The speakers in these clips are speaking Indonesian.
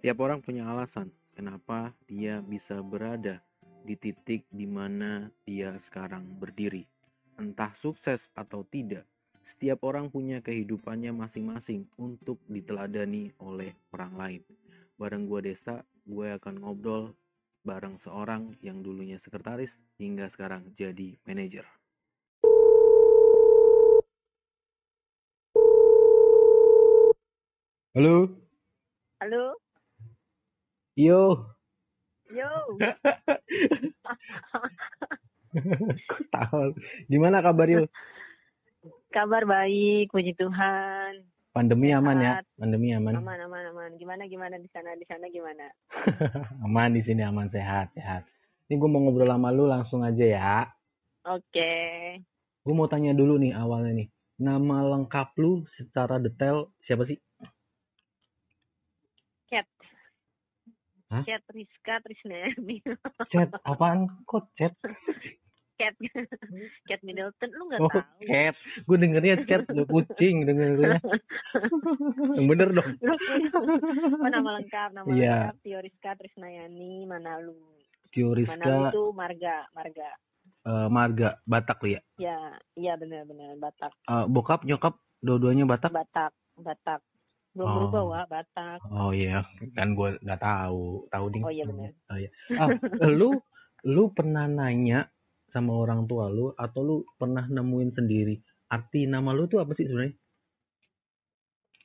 Setiap orang punya alasan kenapa dia bisa berada di titik di mana dia sekarang berdiri. Entah sukses atau tidak, setiap orang punya kehidupannya masing-masing untuk diteladani oleh orang lain. Bareng gue Desta, gue akan ngobrol bareng seorang yang dulunya sekretaris hingga sekarang jadi manajer. Halo, Halo, yo. yo. Kok tahu? Gimana kabar yo? Kabar baik, puji Tuhan. Pandemi aman ya? Pandemi aman. Aman, aman, aman. Gimana, gimana di sana, di sana gimana? aman di sini aman sehat sehat. Ini gue mau ngobrol sama lu langsung aja ya. Oke. Gue mau tanya dulu nih awalnya nih. Nama lengkap lu secara detail siapa sih? Cat. Hah? Cat Rizka Trisnayani. Chat apaan? Kok chat? Cat. Cat Middleton, lu nggak Oh, tahu? cat. Gue dengernya chat lu kucing dengernya. Yang bener dong. Lu oh, nama lengkap, nama Iya. lengkap Tio Rizka Trisnayani, Manalu. Tio Manalu Rizka itu Marga, Marga. eh, Marga Batak lu ya. Ya, iya benar-benar Batak, Eh, bokap nyokap dua-duanya Batak. Batak, Batak. Belum Oh. berubah, Wak, Batak. Oh iya, kan gue nggak tahu. Tahu ding. Oh iya benar. Oh iya. Ah, lu lu pernah nanya sama orang tua lu atau lu pernah nemuin sendiri arti nama lu tuh apa sih sebenarnya?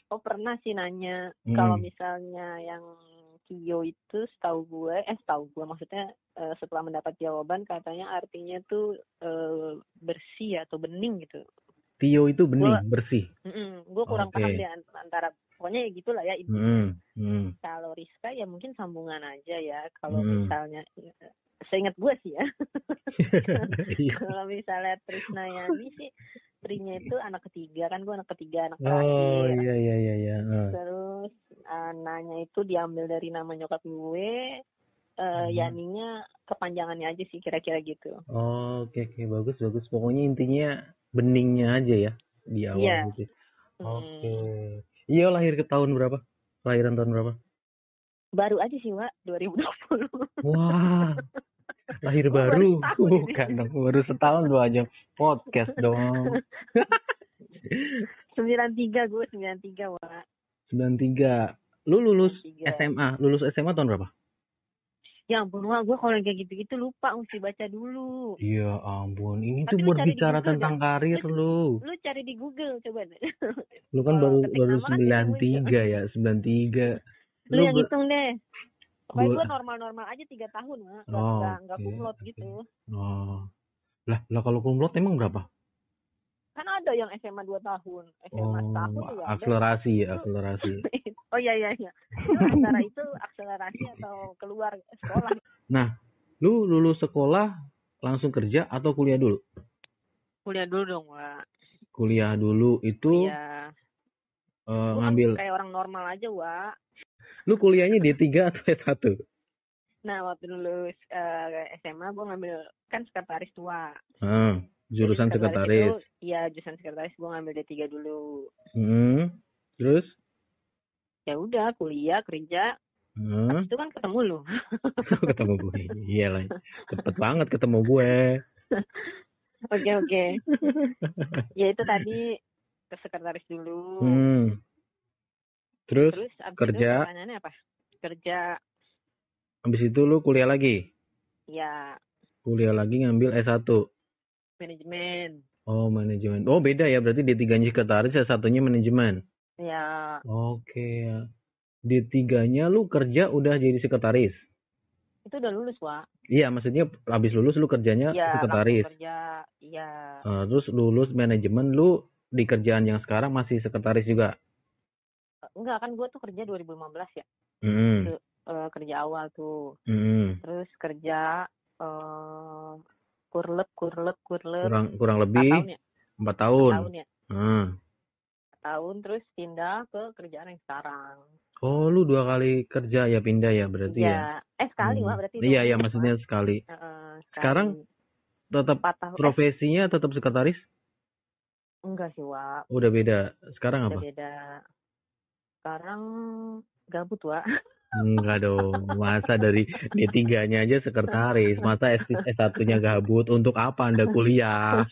Oh pernah sih nanya Hmm. kalau misalnya yang Kio itu setahu gue, eh setahu gue maksudnya eh, setelah mendapat jawaban katanya artinya tuh eh, bersih atau bening gitu. Tio itu bening, Gua- bersih. Mm-mm, gue kurang Oke. paham deh an- antara pokoknya ya gitulah ya intinya. Hmm, hmm. Kalau Rizka ya mungkin sambungan aja ya. Kalau Hmm. misalnya eh, seingat gue sih ya. Iya. kalau misalnya Trisnayani sih Trinya itu anak ketiga kan gue anak ketiga anak oh terakhir. iya iya iya iya. Eh. Terus anaknya itu diambil dari nama nyokap gue. Eh Hmm. Yaninya kepanjangannya aja sih kira-kira gitu. Oh, oke oke bagus bagus. Pokoknya intinya beningnya aja ya di awal Iya. gitu. Hmm, Oke. Iya lahir ke tahun berapa? Lahiran tahun berapa? Baru aja sih, Wak, 2020. Wah, lahir baru baru. Bukan dong, baru setahun dua jam podcast dong. 93 gue 93, Wak. 93. Lu lulus 93. SMA, lulus SMA tahun berapa? Ya ampun, Wak, gue kalau kayak gitu-gitu lupa mesti baca dulu. Iya ampun, ini Tapi tuh lu berbicara Google tentang dah. karir lu. Lu cari di Google coba. Lu kan Kalau baru baru nama kan jadi 93 ya, 93. Lu yang hitung deh. Pokoknya gue normal-normal aja 3 tahun. Nggak, Oh, nggak, nggak oke, kumlot gitu. Oh. Lah, lah kalau kumlot emang berapa? Kan ada yang SMA 2 tahun, SMA Oh, setahun ya ada. akselerasi ya, akselerasi. oh iya iya iya. Antara itu akselerasi atau keluar sekolah. Lu lulus sekolah langsung kerja atau kuliah dulu? Kuliah dulu dong, Wak. Kuliah dulu itu Iya. eh, Gua kan ngambil kayak orang normal aja, Wak. lu kuliahnya D3 atau S1? Nah, waktu lulus eh, SMA gue ngambil kan sekretaris tua. Ah, jurusan sekretaris. Iya, jurusan sekretaris gue ngambil D3 dulu. Hmm. Terus? Ya udah, kuliah, kerja, Hmm. habis itu kan ketemu lu. ketemu gue. Iya lah. Cepet banget ketemu gue. Oke, oke. ya itu tadi ke sekretaris dulu. Hmm. Terus Terus abis kerja. itu apa? Kerja, habis itu lu kuliah lagi. ya Kuliah lagi ngambil S1. Manajemen. Oh, manajemen. Oh, beda ya. Berarti D3-nya sekretaris, S1-nya manajemen. Ya, Oke. D3-nya lu kerja udah jadi sekretaris. itu udah lulus, Wak. Iya, maksudnya habis lulus lu kerjanya Ya, sekretaris. kerja. Iya. Eh, terus lulus manajemen lu di kerjaan yang sekarang masih sekretaris juga. Enggak, kan gue tuh kerja 2015 ya. Hmm. Eh, kerja awal tuh. Hmm. terus kerja eh kurlep kurlep kurlep Kurang kurang empat lebih tahun ya empat Empat tahun. tahun ya Hmm. Empat tahun terus pindah ke kerjaan yang sekarang Oh, lu dua kali kerja ya pindah ya berarti ya. ya eh sekali Hmm. Wak, berarti Iya, iya maksudnya sekali. Heeh, sekali. Sekarang Tetap tahun eh, profesinya tetap sekretaris? enggak sih Wak Udah beda. Sekarang udah apa? beda sekarang gabut Wak Enggak dong, masa dari D3-nya aja sekretaris, masa S1-nya gabut, untuk apa Anda kuliah?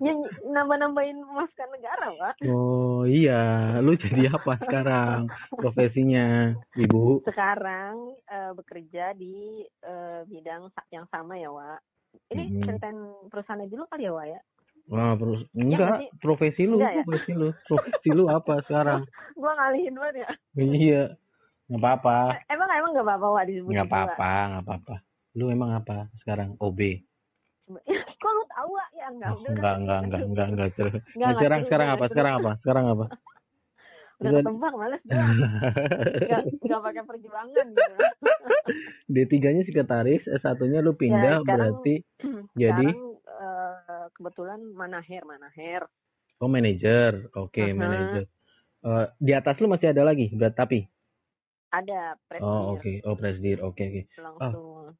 ya nambah-nambahin masukan negara, Pak. Oh iya, lu jadi apa sekarang profesinya, Ibu? Sekarang uh, bekerja di uh, bidang yang sama ya, Wak. Ini hmm. ceritain perusahaan dulu kali ya, Wak ya? Wah, enggak, ya, profesi lu, enggak, ya? profesi lu, profesi lu apa sekarang? gua ngalihin banget ya. Iya. Enggak apa-apa. Emang emang enggak apa-apa Wak disebut. Enggak apa-apa, enggak apa-apa. Lu emang apa sekarang? OB. Kok lu tahu Wak? Ya enggak, oh, enggak, enggak, enggak, enggak, enggak, enggak, enggak. Nah, sekarang sekarang apa? Sekarang apa? Sekarang apa? Udah ketembang males dah. enggak, enggak pakai perjuangan gitu. D3-nya sekretaris, S1-nya lu pindah ya, sekarang, berarti jadi uh, kebetulan manaher, manaher. Oh, manajer. Oke, okay, uh -huh. manajer. Uh, di atas lu masih ada lagi, berat tapi? Ada, presdir. Oh, oke. Okay. Oh, presdir. Oke, okay, oke. Okay. Langsung. Oh.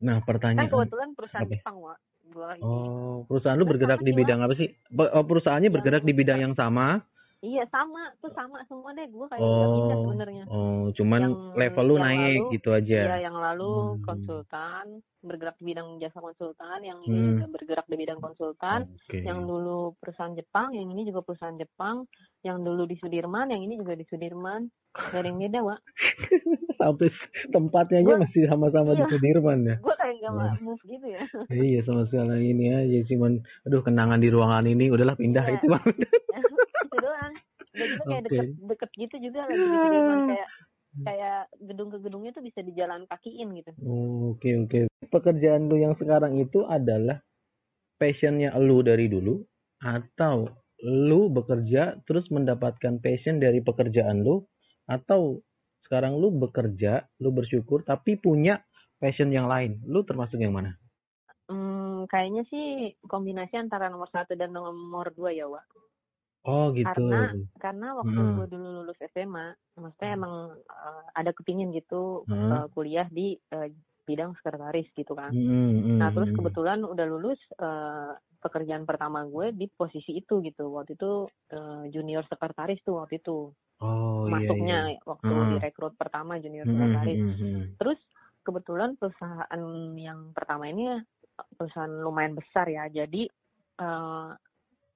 Nah, pertanyaan. Kan kebetulan perusahaan okay. Jepang, Wak. Gua oh, perusahaan lu bergerak di bidang apa sih? Oh, perusahaannya bergerak di bidang yang sama? Iya sama, tuh sama semua deh. Gue kayak oh, pindah sebenarnya. Oh, cuman yang, level lu naik lalu, gitu aja. Iya, yang lalu hmm. konsultan, bergerak di bidang jasa konsultan, yang ini hmm. juga bergerak di bidang konsultan. Okay. Yang dulu perusahaan Jepang, yang ini juga perusahaan Jepang. Yang dulu di Sudirman, yang ini juga di Sudirman. Gak ada yang beda, Wak. Sampai tempatnya aja masih sama-sama iya. di Sudirman ya. Gue kayak gak oh. move gitu ya. iya, sama sekali ini aja. Cuman, aduh kenangan di ruangan ini, udahlah pindah iya. itu bang. gitu kayak okay. deket deket gitu juga lagi Sudirman kayak kayak gedung ke gedungnya tuh bisa dijalan kakiin gitu. Oke oh, oke. Okay, okay. Pekerjaan lu yang sekarang itu adalah passionnya lu dari dulu atau lu bekerja terus mendapatkan passion dari pekerjaan lu atau sekarang lu bekerja, lu bersyukur tapi punya passion yang lain. Lu termasuk yang mana? Hmm, kayaknya sih kombinasi antara nomor satu dan nomor dua ya, Wak. Oh gitu. Karena karena waktu hmm. gue dulu lulus SMA, maksudnya emang uh, ada kepingin gitu hmm. uh, kuliah di uh, bidang sekretaris gitu kan. Hmm, nah terus kebetulan udah lulus uh, pekerjaan pertama gue di posisi itu gitu. Waktu itu uh, junior sekretaris tuh waktu itu. Oh Masuknya iya, iya. waktu hmm. direkrut pertama junior sekretaris. Hmm, hmm, Terus kebetulan perusahaan yang pertama ini perusahaan lumayan besar ya. Jadi uh,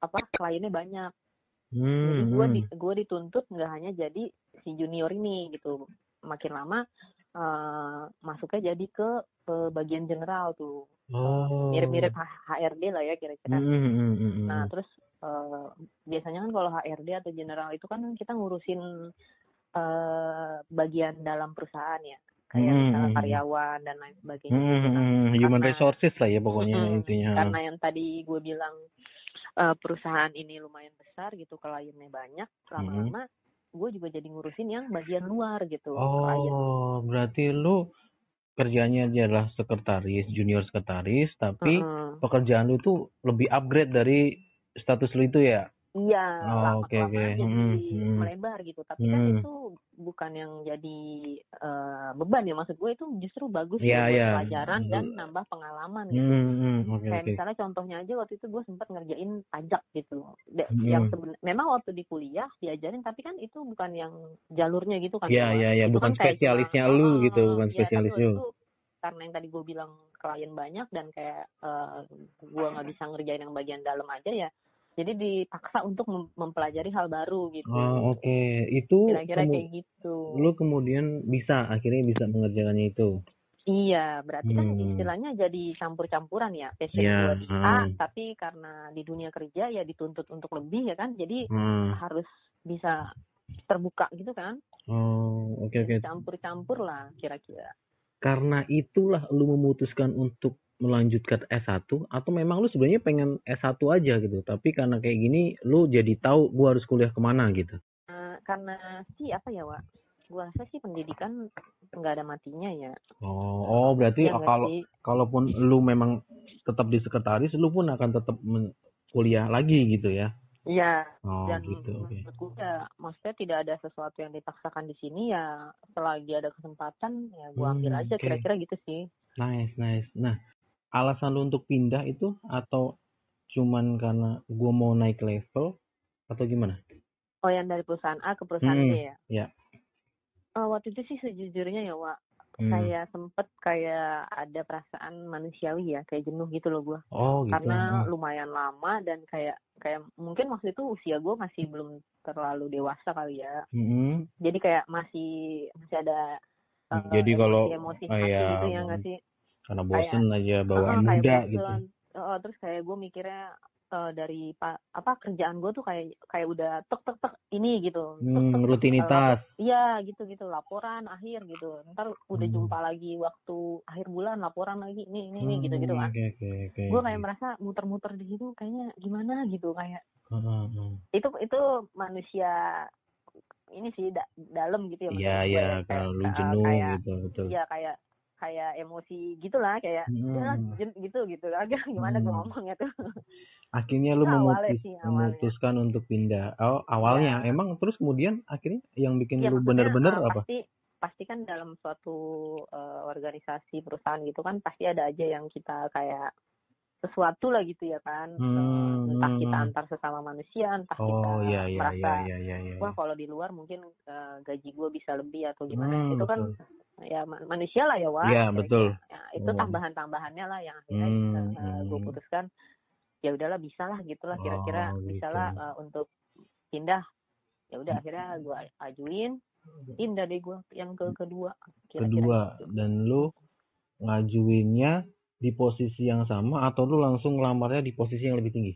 apa kliennya banyak Hmm, jadi gue di, gue dituntut nggak hanya jadi si junior ini gitu. Makin lama uh, masuknya jadi ke, ke bagian general tuh. Oh. Mirip-mirip HRD lah ya kira-kira. Hmm, hmm, hmm, hmm, nah terus uh, biasanya kan kalau HRD atau general itu kan kita ngurusin uh, bagian dalam perusahaan ya kayak hmm. misalnya karyawan dan lain sebagainya. Hmm, gitu kan. Human karena, resources lah ya pokoknya hmm, intinya. Karena yang tadi gue bilang uh, perusahaan ini lumayan besar gitu kliennya banyak lama-lama hmm. gue juga jadi ngurusin yang bagian luar gitu oh klien. berarti lu kerjanya adalah sekretaris junior sekretaris tapi uh -huh. pekerjaan lu tuh lebih upgrade dari status lu itu ya Iya, oh, oke oke. Okay. Hmm, hmm. melebar gitu. Tapi kan hmm. kan itu bukan yang jadi uh, beban ya. Maksud gue itu justru bagus yeah, ya, yeah. pelajaran hmm. dan nambah pengalaman gitu. Hmm, hmm, okay, Kayak okay. misalnya contohnya aja waktu itu gue sempat ngerjain pajak gitu. De hmm. Yang sebenarnya memang waktu di kuliah diajarin tapi kan itu bukan yang jalurnya gitu kan. Iya iya iya, bukan kan spesialisnya cuma, lu gitu, bukan iya, spesialis ya, lu. Itu, karena yang tadi gue bilang klien banyak dan kayak uh, gue nggak bisa ngerjain yang bagian dalam aja ya jadi dipaksa untuk mempelajari hal baru gitu. Oh, oke. Okay. Itu kira-kira kayak gitu. Lu kemudian bisa akhirnya bisa mengerjakannya itu. Iya, berarti kan hmm. kan istilahnya jadi campur-campuran ya. Passion yeah, gue di A, uh. tapi karena di dunia kerja ya dituntut untuk lebih ya kan. Jadi hmm. harus bisa terbuka gitu kan. Oh, oke okay, oke. Okay. Campur-campur lah kira-kira. Karena itulah lu memutuskan untuk melanjutkan S1 atau memang lu sebenarnya pengen S1 aja gitu. Tapi karena kayak gini lu jadi tahu gua harus kuliah ke mana gitu. Uh, karena sih apa ya Wak? Gua rasa sih pendidikan nggak ada matinya ya. Oh oh berarti ya, kalau kalaupun lu memang tetap di sekretaris lu pun akan tetap kuliah lagi gitu ya Iya. Oh, dan gitu. Okay. menurutku ya, maksudnya tidak ada sesuatu yang dipaksakan di sini ya, selagi ada kesempatan ya gua ambil hmm, aja kira-kira gitu sih. Nice, nice. Nah, alasan lu untuk pindah itu atau cuman karena gue mau naik level atau gimana? Oh yang dari perusahaan A ke perusahaan hmm, B ya? Ya. uh, waktu itu sih sejujurnya ya Wak Hmm. kayak sempet kayak ada perasaan manusiawi ya kayak jenuh gitu loh gue Oh gitu. karena Hmm. lumayan lama dan kayak kayak mungkin waktu itu usia gue masih belum terlalu dewasa kali ya Mm-mm. jadi kayak masih masih ada uh, Jadi kalau- emosi oh, iya, gitu ya nggak sih Karena bosen aja Heeh, bawaan kayak muda gitu. Heeh, terus kayak gue mikirnya eh, dari pa- apa kerjaan gue tuh kayak kayak udah tek tek tek ini gitu Tek, Hmm, tek, rutinitas. Iya gitu gitu laporan akhir gitu ntar udah Hmm. jumpa lagi waktu akhir bulan laporan lagi ini ini ini gitu gitu Hmm, kan Oke oke oke. gue kayak merasa muter-muter di situ kayaknya gimana gitu kayak heeh. itu itu manusia ini sih da- dalam gitu ya Iya iya ya. Kalau lu eh, jenuh kayak gitu betul. iya kayak kayak emosi gitulah kayak Hmm. "Yalah, jen- gitu gitu agak gimana gue Hmm. ngomongnya tuh Akhirnya lu awalnya memutus, sih, awalnya. memutuskan untuk pindah. Oh awalnya Iya. emang terus kemudian akhirnya yang bikin Iya, lu bener-bener eh, apa? pasti pasti kan dalam suatu eh, organisasi perusahaan gitu kan pasti ada aja yang kita kayak sesuatu lah gitu ya kan Eh, Hmm, entah kita hmm. antar sesama manusia entah kita Oh iya iya merasa iya iya iya. iya. wah kalau di luar mungkin eh, gaji gue bisa lebih atau gimana Hmm, itu kan ya ma- manusia lah ya wah Iya, betul. ya, itu Hmm. tambahan-tambahannya lah yang akhirnya Hmm, gue hmm. putuskan ya udahlah bisa lah gitulah kira-kira Oh, bisa gitu. lah eh, untuk pindah ya udah akhirnya gue ajuin pindah deh gue yang ke kedua kira-kira Kedua gitu. dan lu ngajuinnya di posisi yang sama atau lu langsung ngelamarnya di posisi yang lebih tinggi?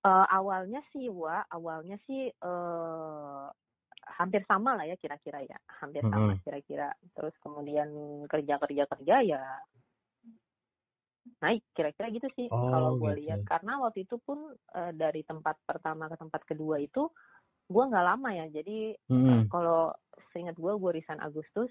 Eh, awalnya sih wa awalnya sih eh hampir sama lah ya kira-kira ya hampir sama Mm-mm. kira-kira terus kemudian kerja kerja kerja ya naik kira-kira gitu sih Oh, kalau gue gitu. lihat karena waktu itu pun eh, dari tempat pertama ke tempat kedua itu gue nggak lama ya jadi Hmm. kalau seingat gue gue resign Agustus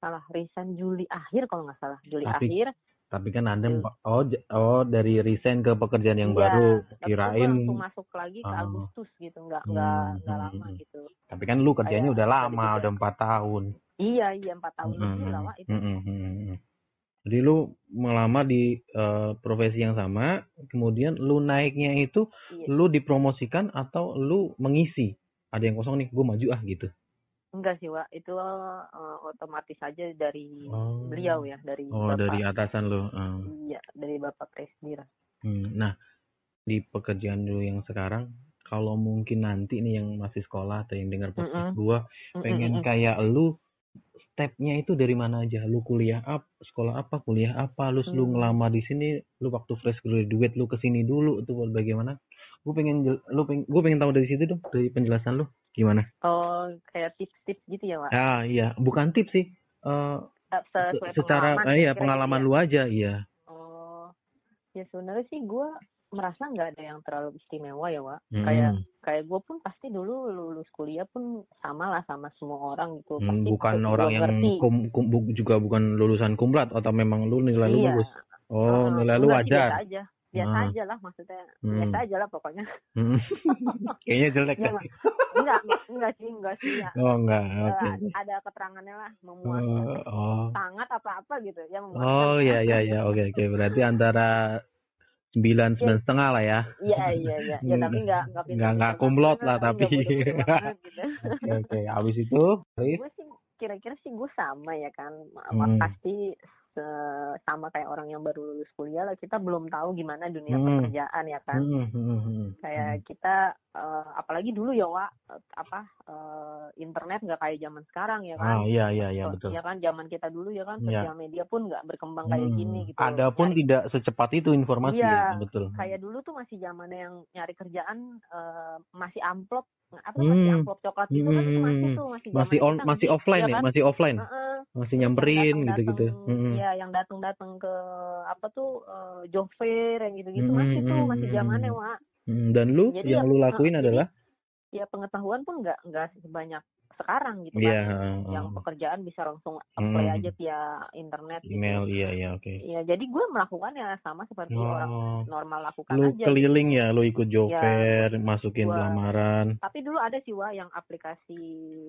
salah resign Juli akhir kalau nggak salah Juli Tapi akhir Tapi kan ada Iya. oh oh dari resign ke pekerjaan yang Iya, baru kirain masuk lagi ke Oh. Agustus gitu nggak nggak Hmm, nggak hmm, lama hmm. gitu tapi kan lu kerjanya Kayak udah lama udah empat tahun. iya iya empat tahun lebih lah Mm-mm, Wak, itu mm-mm, mm-mm. Jadi lu melamar di eh, profesi yang sama, kemudian lu naiknya itu iya. lu dipromosikan atau lu mengisi? Ada yang kosong nih, gue maju ah gitu. Enggak sih Wak itu eh, otomatis aja dari Oh. beliau ya dari Oh bapak dari atasan lu. ah. iya dari bapak presiden Hmm, Nah di pekerjaan lu yang sekarang, kalau mungkin nanti nih yang masih sekolah atau yang dengar podcast Mm-mm. gua pengen kayak lu stepnya itu dari mana aja lu kuliah apa sekolah apa kuliah apa lu lu Hmm. ngelamar di sini lu waktu fresh graduate lu ke sini dulu itu bagaimana gue pengen lu pengen gue pengen tahu dari situ dong dari penjelasan lu gimana? Oh kayak tips-tips gitu ya Wak? Ah iya. Bukan tips sih. Se- sesuai secara pengalaman eh, iya pengalaman ya. lu aja iya. Oh. Ya sebenarnya sih gue merasa nggak ada yang terlalu istimewa ya Wak. Hmm, kayak kayak gue pun pasti dulu lulus kuliah pun sama lah sama semua orang gitu. Hmm, pasti bukan orang yang kum, kum- juga bukan lulusan kumlat atau memang lu nilai lu iya. bagus. Oh Uh, nilai lu wajar. aja biasa Ah. aja lah maksudnya Hmm. biasa aja lah pokoknya Hmm. kayaknya jelek kan Mak. enggak enggak sih enggak sih ya oh enggak oke ada keterangannya lah memuaskan Oh, oh. sangat apa apa gitu ya memuaskan Oh iya iya iya oke oke berarti antara sembilan sembilan setengah lah ya. iya iya iya ya tapi enggak enggak Nggak- nggak kumlot lah, tapi. gitu. Oke oke habis itu gue sih kira-kira sih gue sama ya kan Hmm. pasti sama kayak orang yang baru lulus kuliah lah kita belum tahu gimana dunia Hmm. pekerjaan ya kan hmm, hmm, hmm, kayak kita eh, apalagi dulu ya Wak eh, apa eh, internet nggak kayak zaman sekarang ya ah kan iya iya iya betul. ya kan zaman kita dulu ya kan Iya. sosial media pun nggak berkembang kayak Hmm, gini gitu Ada pun Nyari- tidak secepat itu informasi Iya, ya betul. kayak dulu tuh masih zamannya yang nyari kerjaan eh, masih amplop apa tuh masih Hmm. amplop coklat gitu kan itu masih Hmm. tuh masih Masih on kita masih offline iya ya kan? masih offline masih nyamperin gitu datang-datang- gitu. Hmm. Iya, yang datang-datang ke apa tuh eh, job fair yang gitu-gitu Hmm, masih tuh hmm, masih hmm, zamannya hmm. Wak. Hmm, Dan lu Jadi yang ya, lu lakuin jadi adalah ya pengetahuan pun nggak nggak sebanyak sekarang gitu Iya, kan. heeh, Yang pekerjaan bisa langsung apply Hmm. aja via internet gitu. email iya iya oke. Iya, jadi gue melakukannya sama seperti orang Oh, normal lakukan lu aja. keliling ya, lu ikut job Ya, fair, masukin gua- lamaran. Tapi dulu ada sih Wak yang aplikasi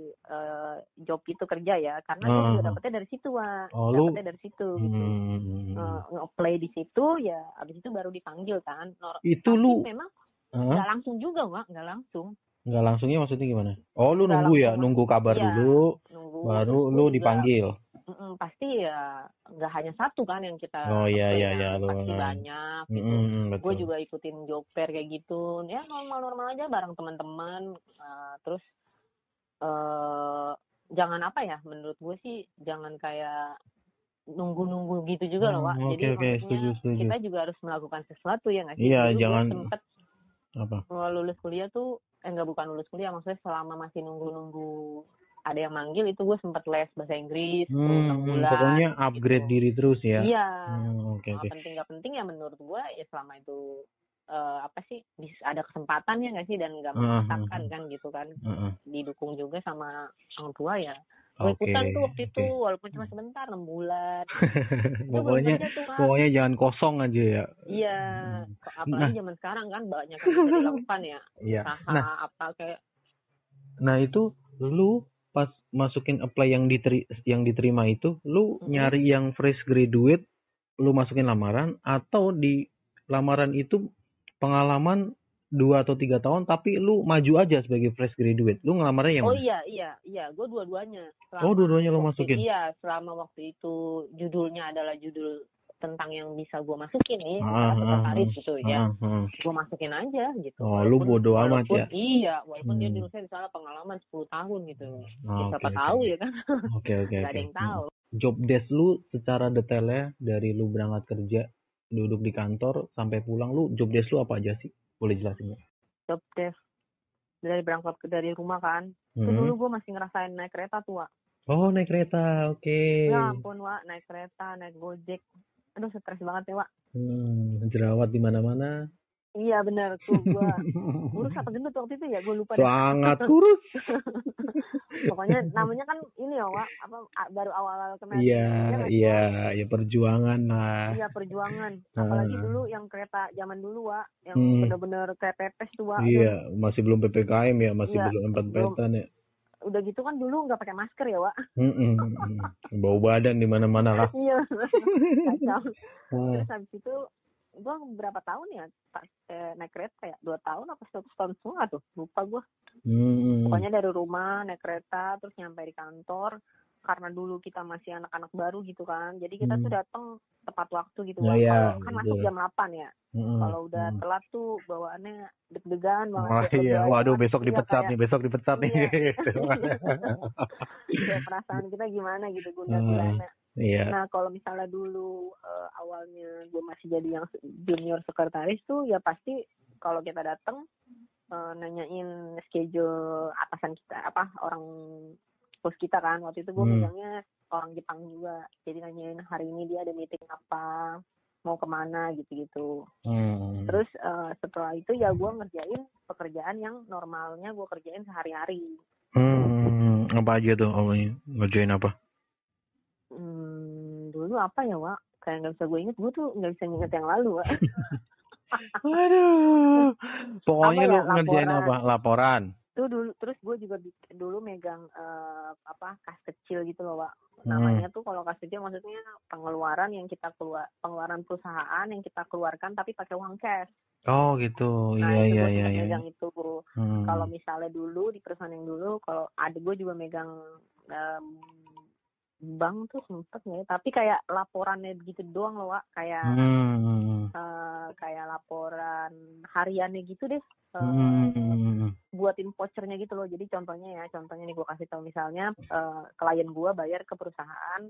eh, job itu kerja ya, karena gue Ah. juga dapetnya dari situ Wak. Oh, lu- dapetnya dari situ gitu. Hmm. Eh, nge-apply di situ ya abis itu baru dipanggil kan Nor- Itu tapi lu memang nggak langsung juga Wak nggak langsung Nggak langsungnya maksudnya gimana? Oh, lu nunggu ya, nunggu kabar iya, dulu, nunggu, baru lu dipanggil. Mm-mm, pasti ya nggak hanya satu kan yang kita oh iya iya iya pasti lu, banyak gitu mm, gue juga ikutin job fair kayak gitu ya normal normal aja bareng teman-teman uh, terus uh, jangan apa ya menurut gue sih jangan kayak nunggu-nunggu gitu juga loh, Wak. Hmm, Jadi okay, setuju, setuju. kita juga harus melakukan sesuatu ya nggak sih? Iya, Dulu jangan sempet apa? lulus kuliah tuh enggak bukan lulus kuliah, maksudnya selama masih nunggu-nunggu ada yang manggil itu gue sempet les bahasa Inggris hmm, bulan pokoknya upgrade gitu. diri terus ya iya hmm, okay, okay. penting gak penting ya menurut gue ya selama itu uh, apa sih bisa ada kesempatan ya nggak sih dan nggak memaksakan uh, uh, kan gitu kan uh, uh. didukung juga sama orang tua ya okay, ikutan tuh waktu okay. itu walaupun cuma sebentar enam bulan pokoknya pokoknya jangan kosong aja ya iya hmm. apalagi nah. zaman sekarang kan banyak yang dilakukan ya iya. nah, apa kayak nah itu lu pas masukin apply yang diteri yang diterima itu lu hmm. nyari yang fresh graduate lu masukin lamaran atau di lamaran itu pengalaman dua atau tiga tahun tapi lu maju aja sebagai fresh graduate. Lu ngelamarnya yang oh iya iya iya. Gue dua-duanya. Oh dua-duanya lu masukin? iya selama waktu itu judulnya adalah judul tentang yang bisa gue masukin nih ah, sekretaris ah, gitu ya. Ah, ah. gue masukin aja gitu. Oh walaupun, lu bodo amat ya? iya walaupun hmm. dia jurusan misalnya pengalaman 10 tahun gitu. Oh, ya, siapa okay, tahu okay. ya kan? Oke okay, oke okay, okay. ada yang tahu. Job desk lu secara detailnya dari lu berangkat kerja duduk di kantor sampai pulang lu job desk lu apa aja sih boleh jelasin nggak? Job desk. Dari berangkat ke dari rumah kan. Hmm. itu dulu gue masih ngerasain naik kereta tuh Wak. oh naik kereta oke. Okay. ya ampun Wak. Naik kereta naik gojek. Aduh stres banget ya Wak. Hmm, jerawat di mana-mana. Iya benar tuh gua kurus apa gendut waktu itu ya? Gue lupa sangat kurus pokoknya namanya kan ini ya Wak apa baru awal-awal kenal iya ya, iya ya perjuangan lah. Iya perjuangan. Apalagi dulu yang kereta zaman dulu Wak yang hmm. bener-bener kayak pepes tuh Wak iya masih belum ppkm ya masih iya, belum empat petan ya. Udah gitu kan dulu nggak pakai masker ya Wak? Mm -mm. bau badan di mana-mana lah. Iya kacau. Terus habis itu gue berapa tahun ya pas eh, naik kereta ya dua tahun apa satu tahun semua tuh lupa gue hmm. pokoknya dari rumah naik kereta terus nyampe di kantor karena dulu kita masih anak-anak baru gitu kan jadi kita hmm. tuh datang tepat waktu gitu kan ya, kan masuk jam 8 ya hmm. kalau udah hmm. telat tuh bawaannya deg-degan banget oh, iya waduh besok iya, dipecat kayak, nih besok dipecat iya. nih kayak perasaan kita gimana gitu gundah hmm. Iya. Nah kalau misalnya dulu uh, awalnya gue masih jadi yang junior sekretaris tuh ya pasti kalau kita datang uh, nanyain schedule atasan kita apa orang bos kita kan waktu itu gue hmm. orang Jepang juga jadi nanyain hari ini dia ada meeting apa mau ke mana gitu-gitu. Hmm. Terus uh, setelah itu ya gue ngerjain pekerjaan yang normalnya gue kerjain sehari-hari. Hmm, apa aja tuh awalnya ngerjain apa? Hmm, dulu apa ya, Wak? Kayak nggak bisa gue inget, gue tuh nggak bisa inget yang lalu, Wak. Waduh. Pokoknya apa lu ya, ngerjain apa? Laporan. Tuh dulu terus gue juga dulu megang uh, apa kas kecil gitu loh, Wak. Namanya hmm. tuh kalau kas kecil maksudnya pengeluaran yang kita keluar pengeluaran perusahaan yang kita keluarkan tapi pakai uang cash. Oh gitu, nah, iya iya iya. iya. Megang itu. Hmm. Kalau misalnya dulu di perusahaan yang dulu, kalau ada gue juga megang um, bank tuh sempet ya tapi kayak laporannya begitu doang loh Wak. kayak hmm. uh, kayak laporan hariannya gitu deh uh, hmm. buatin vouchernya gitu loh jadi contohnya ya contohnya nih gue kasih tahu misalnya uh, klien gue bayar ke perusahaan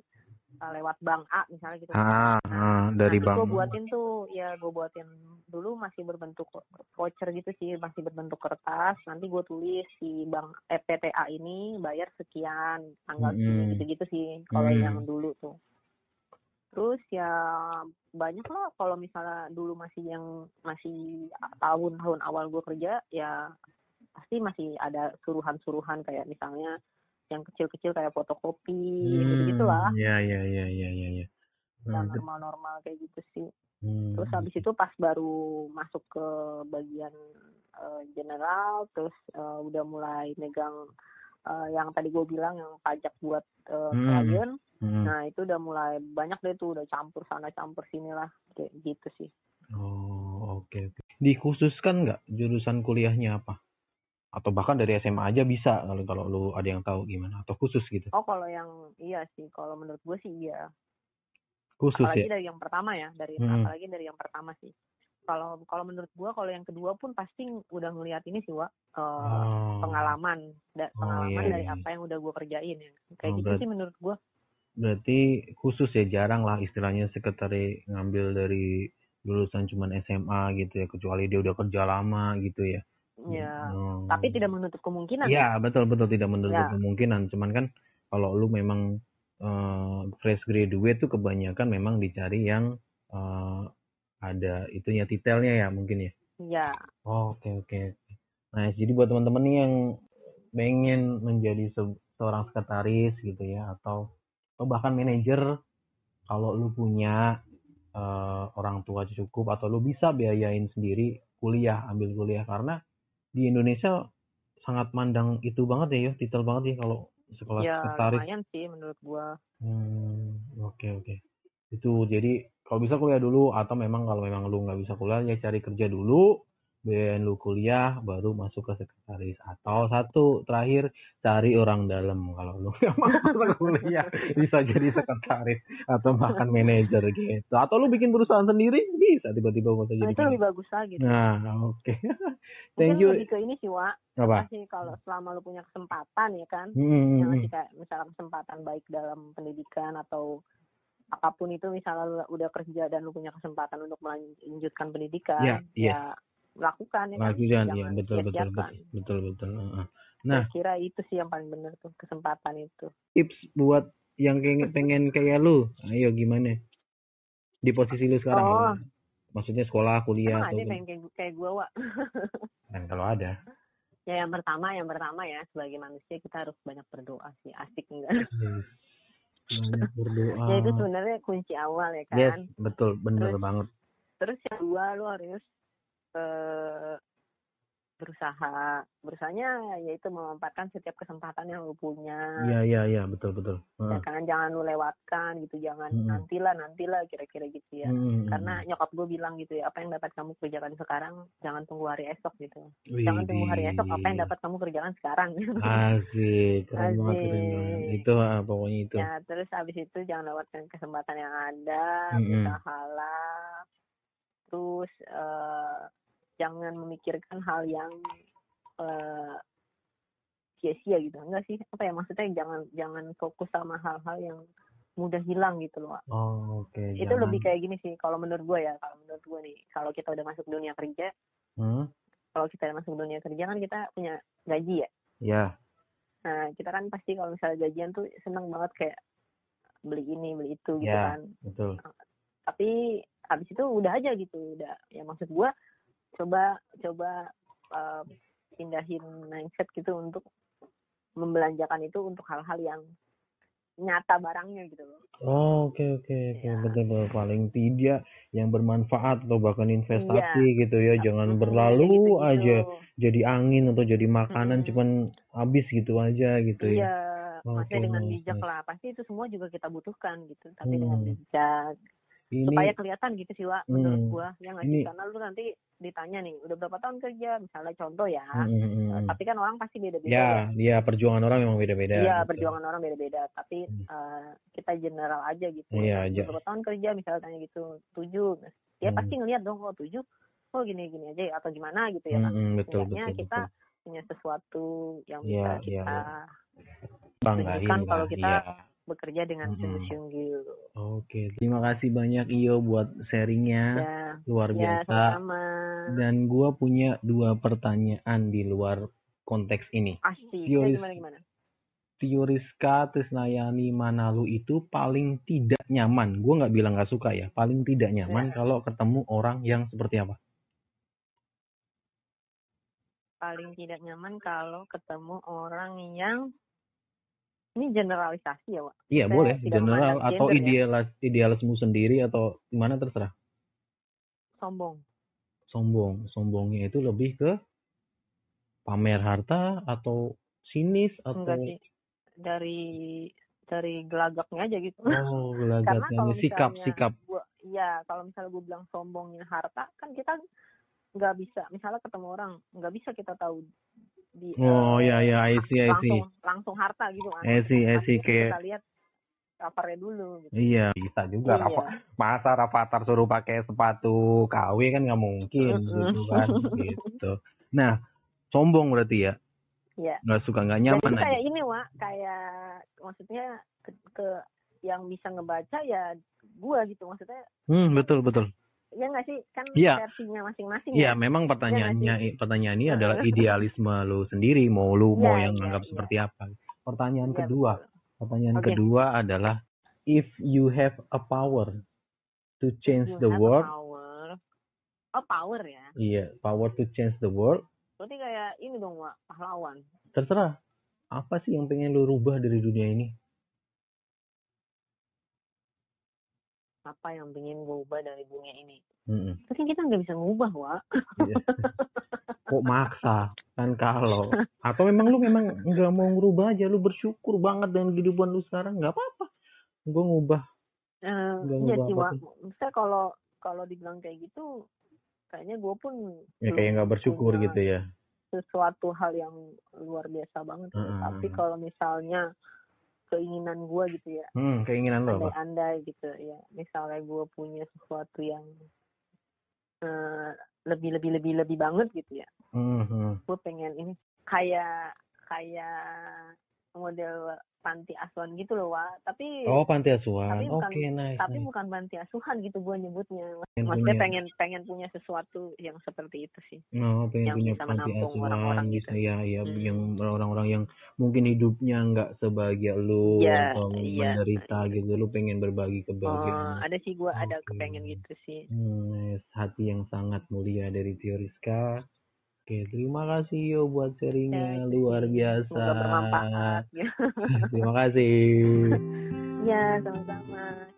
uh, lewat bank A misalnya gitu. Ah, ah dari bank. Gue buatin tuh, ya gue buatin dulu masih berbentuk voucher gitu sih, masih berbentuk kertas. Nanti gue tulis si bank EPTA ini bayar sekian tanggal hmm. segini gitu-gitu sih. Kalau hmm. yang dulu tuh. Terus ya banyak lah kalau misalnya dulu masih yang masih tahun-tahun awal gue kerja ya pasti masih ada suruhan-suruhan kayak misalnya yang kecil-kecil kayak fotokopi hmm, gitu gitulah iya iya iya iya iya ya. Hmm. normal-normal kayak gitu sih hmm. terus habis itu pas baru masuk ke bagian uh, general terus uh, udah mulai megang uh, yang tadi gue bilang yang pajak buat uh, hmm. klien hmm. nah itu udah mulai banyak deh tuh udah campur sana campur sini lah kayak gitu sih oh oke okay, okay. dikhususkan nggak jurusan kuliahnya apa atau bahkan dari SMA aja bisa kalau kalau lu ada yang tahu gimana atau khusus gitu. Oh kalau yang iya sih kalau menurut gue sih iya. Khusus apalagi ya dari yang pertama ya dari Hmm. apalagi dari yang pertama sih. Kalau kalau menurut gue kalau yang kedua pun pasti udah ngelihat ini sih wa eh, Oh. pengalaman da- Oh, pengalaman iya, dari iya. apa yang udah gue kerjain ya. Kayak Oh, gitu berat- sih menurut gue berarti khusus ya jarang lah istilahnya sekretari ngambil dari lulusan cuman SMA gitu ya kecuali dia udah kerja lama gitu ya ya Oh. tapi tidak menutup kemungkinan. Iya betul betul. Tidak menutup Ya. kemungkinan. Cuman kan kalau lu memang eh, fresh graduate tuh kebanyakan memang dicari yang eh, ada itunya titelnya ya mungkin ya. Ya Oh, oke oke. Nah, jadi buat teman-teman nih yang pengen menjadi se- seorang sekretaris gitu ya atau atau bahkan manajer kalau lu punya eh, orang tua cukup atau lu bisa biayain sendiri kuliah, ambil kuliah. Karena di Indonesia sangat mandang itu banget ya, yo, titel banget ya kalau sekolah ya sekretaris. lumayan sih menurut gue Hmm, oke oke. Itu jadi kalau bisa kuliah dulu atau memang kalau memang lu nggak bisa kuliah ya cari kerja dulu, biayain lu kuliah baru masuk ke sekretaris. Atau satu terakhir cari orang dalam. Kalau lu nggak mau masuk kuliah bisa jadi sekretaris atau bahkan manajer gitu. Atau lu bikin perusahaan sendiri bisa tiba-tiba nah, jadi itu lebih bagus lagi nah oke. Thank mungkin you. lebih ke ini sih wa apa? Sih kalau selama lu punya kesempatan ya kan? Hmm, hmm, yang hmm. ngasih kayak misalkan kesempatan baik dalam pendidikan atau apa pun itu misalnya lu udah kerja dan lu punya kesempatan untuk melanjutkan pendidikan Ya, iya. ya lakukan ya kan? Lakukan, ya Jangan betul betul betul betul betul. Heeh. Saya Nah. kira itu sih yang paling benar tuh kesempatan itu. Tips buat yang pengen, pengen kayak lu. Ayo gimana? Di posisi lu sekarang Oh. maksudnya sekolah kuliah emang atau ada pengen kayak, kayak gue wa kan kalau ada? Ya yang pertama yang pertama ya sebagai manusia kita harus banyak berdoa sih asik enggak? Banyak berdoa. Ya itu sebenarnya kunci awal ya yes kan? betul bener Terus- banget. terus yang kedua lu harus eh, berusaha. Berusahanya yaitu memanfaatkan setiap kesempatan yang lu punya. Iya iya iya. Betul betul. Ya kan jangan lu lewatkan gitu. Jangan Mm-mm. nantilah nantilah kira-kira gitu ya. Hmm, karena nyokap gue bilang gitu ya apa yang dapat kamu kerjakan sekarang jangan tunggu hari esok gitu. Wih, jangan tunggu hari esok apa yang dapat kamu kerjakan sekarang. Asik. Keren banget keren Asik. banget. Itu ah, pokoknya itu. Ya terus habis itu jangan lewatkan kesempatan yang ada. Usahalah terus eh, jangan memikirkan hal yang eh, sia-sia gitu. Enggak sih apa ya maksudnya jangan jangan fokus sama hal-hal yang mudah hilang gitu loh oh oke itu jangan- lebih kayak gini sih kalau menurut gue ya kalau menurut gue nih kalau kita udah masuk dunia kerja Hmm? kalau kita udah masuk dunia kerja kan kita punya gaji ya? Ya nah kita kan pasti kalau misalnya gajian tuh seneng banget kayak beli ini beli itu gitu Ya. kan. betul. Tapi habis itu udah aja gitu udah. Ya maksud gue coba coba uh, pindahin mindset gitu untuk membelanjakan itu untuk hal-hal yang nyata barangnya gitu loh Oh, oke oke oke Ya. betul betul paling tidak yang bermanfaat atau bahkan investasi gitu ya jangan berlalu gitu-gitu. aja jadi angin atau jadi makanan Mm. cuman habis gitu aja gitu ya. iya Oke, maksudnya dengan bijak lah pasti itu semua juga kita butuhkan gitu tapi dengan Hmm. bijak Ini supaya kelihatan gitu sih Wak, menurut Hmm. gua ya nggak sih karena lu nanti ditanya nih udah berapa tahun kerja misalnya contoh ya Mm, mm, mm, Eh, tapi kan orang pasti beda-beda ya dia perjuangan orang memang beda-beda. Iya, gitu. perjuangan orang beda-beda, tapi Hmm. eh, kita general aja gitu. Udah aja. Berapa tahun kerja misalnya tanya gitu, tujuh. Dia Hmm. pasti ngeliat dong, oh tujuh, oh gini-gini aja ya, atau gimana gitu ya kan. betul betul kita betul. punya sesuatu yang Iya, bisa iya, kita. Banggain lah, kalau kita iya. Bekerja dengan Mm-mm. sungguh-sungguh. Oke, terima kasih banyak Iyo buat sharingnya Ya, luar ya biasa. sama-sama. Dan gua punya dua pertanyaan di luar konteks ini. Asik. Yo, Ya, Ris. gimana gimana? Trisnayani Manalu itu paling tidak nyaman. Gue nggak bilang nggak suka ya, paling tidak nyaman kalau ketemu orang yang seperti apa? Paling tidak nyaman kalau ketemu orang yang ini generalisasi ya, Wak. Iya Saya boleh, general atau gender ya. idealis idealisme sendiri atau gimana terserah. Sombong. Sombong, sombongnya itu lebih ke pamer harta atau sinis atau enggak sih dari dari gelagaknya aja gitu oh karena kalau sikap sikap. gua iya kalau misalnya gue bilang sombongnya harta kan kita nggak bisa misalnya ketemu orang nggak bisa kita tahu di oh ya ya I see I see langsung langsung harta gitu kan I see I see kayak kita lihat covernya dulu gitu. iya bisa juga Iya. apa masa Rafathar suruh pakai sepatu KW kan nggak mungkin Mm-mm. gitu kan gitu nah sombong berarti ya Iya. nggak suka nggak Jadi nyaman aja kayak ini Wak, kayak maksudnya ke, ke yang bisa ngebaca ya gua gitu maksudnya hmm betul betul ya nggak sih kan Iya. versinya masing-masing Iya, ya. memang pertanyaannya Iya pertanyaan ini adalah idealisme lu sendiri, mau lu mau Iya, yang iya, anggap iya. seperti apa. Pertanyaan Iya, kedua, betul. pertanyaan Oke. kedua adalah if you have a power to change You the world, power. Oh power ya. iya, power to change the world, Berarti kayak ini dong Wak, pahlawan. terserah. Apa sih yang pengen lu rubah dari dunia ini? Apa yang pengen gue ubah dari dunia ini? Mm-mm. Tapi kan kita nggak bisa ngubah Wak. Iya. Kok maksa? Kan kalau atau memang lu memang nggak mau ngerubah aja, lu bersyukur banget dengan kehidupan lu sekarang, nggak apa-apa. Gue ngubah Eh, Nggak iya ngubah sih Wak. Misalnya kalau kalau dibilang kayak gitu, kayaknya gue pun ya kayak nggak bersyukur gitu ya. sesuatu hal yang luar biasa banget. Mm-mm. Tapi kalau misalnya keinginan gue gitu ya, Hmm, keinginan lo apa? andai-andai gitu ya misalnya gue punya sesuatu yang eh, lebih lebih lebih lebih banget gitu ya Hmm, hmm. gue pengen ini kayak kayak model panti asuhan gitu loh wa tapi Oh, panti asuhan. Tapi Oke, bukan- nice. tapi nice. bukan panti asuhan gitu gue nyebutnya Pengen maksudnya punya- pengen pengen punya sesuatu yang seperti itu sih Oh, pengen yang punya bisa panti asuhan orang-orang bisa gitu. ya, ya Hmm. yang orang-orang yang mungkin hidupnya nggak sebahagia lu Iya, atau iya. menderita gitu, lu pengen berbagi oh, kebahagiaan. ada sih gue ada Oke. kepengen gitu sih Hmm, nice. hati yang sangat mulia dari Tio Rizka. Oke, terima kasih yo buat sharingnya. Ya, luar biasa. semoga bermanfaat terima kasih. ya sama-sama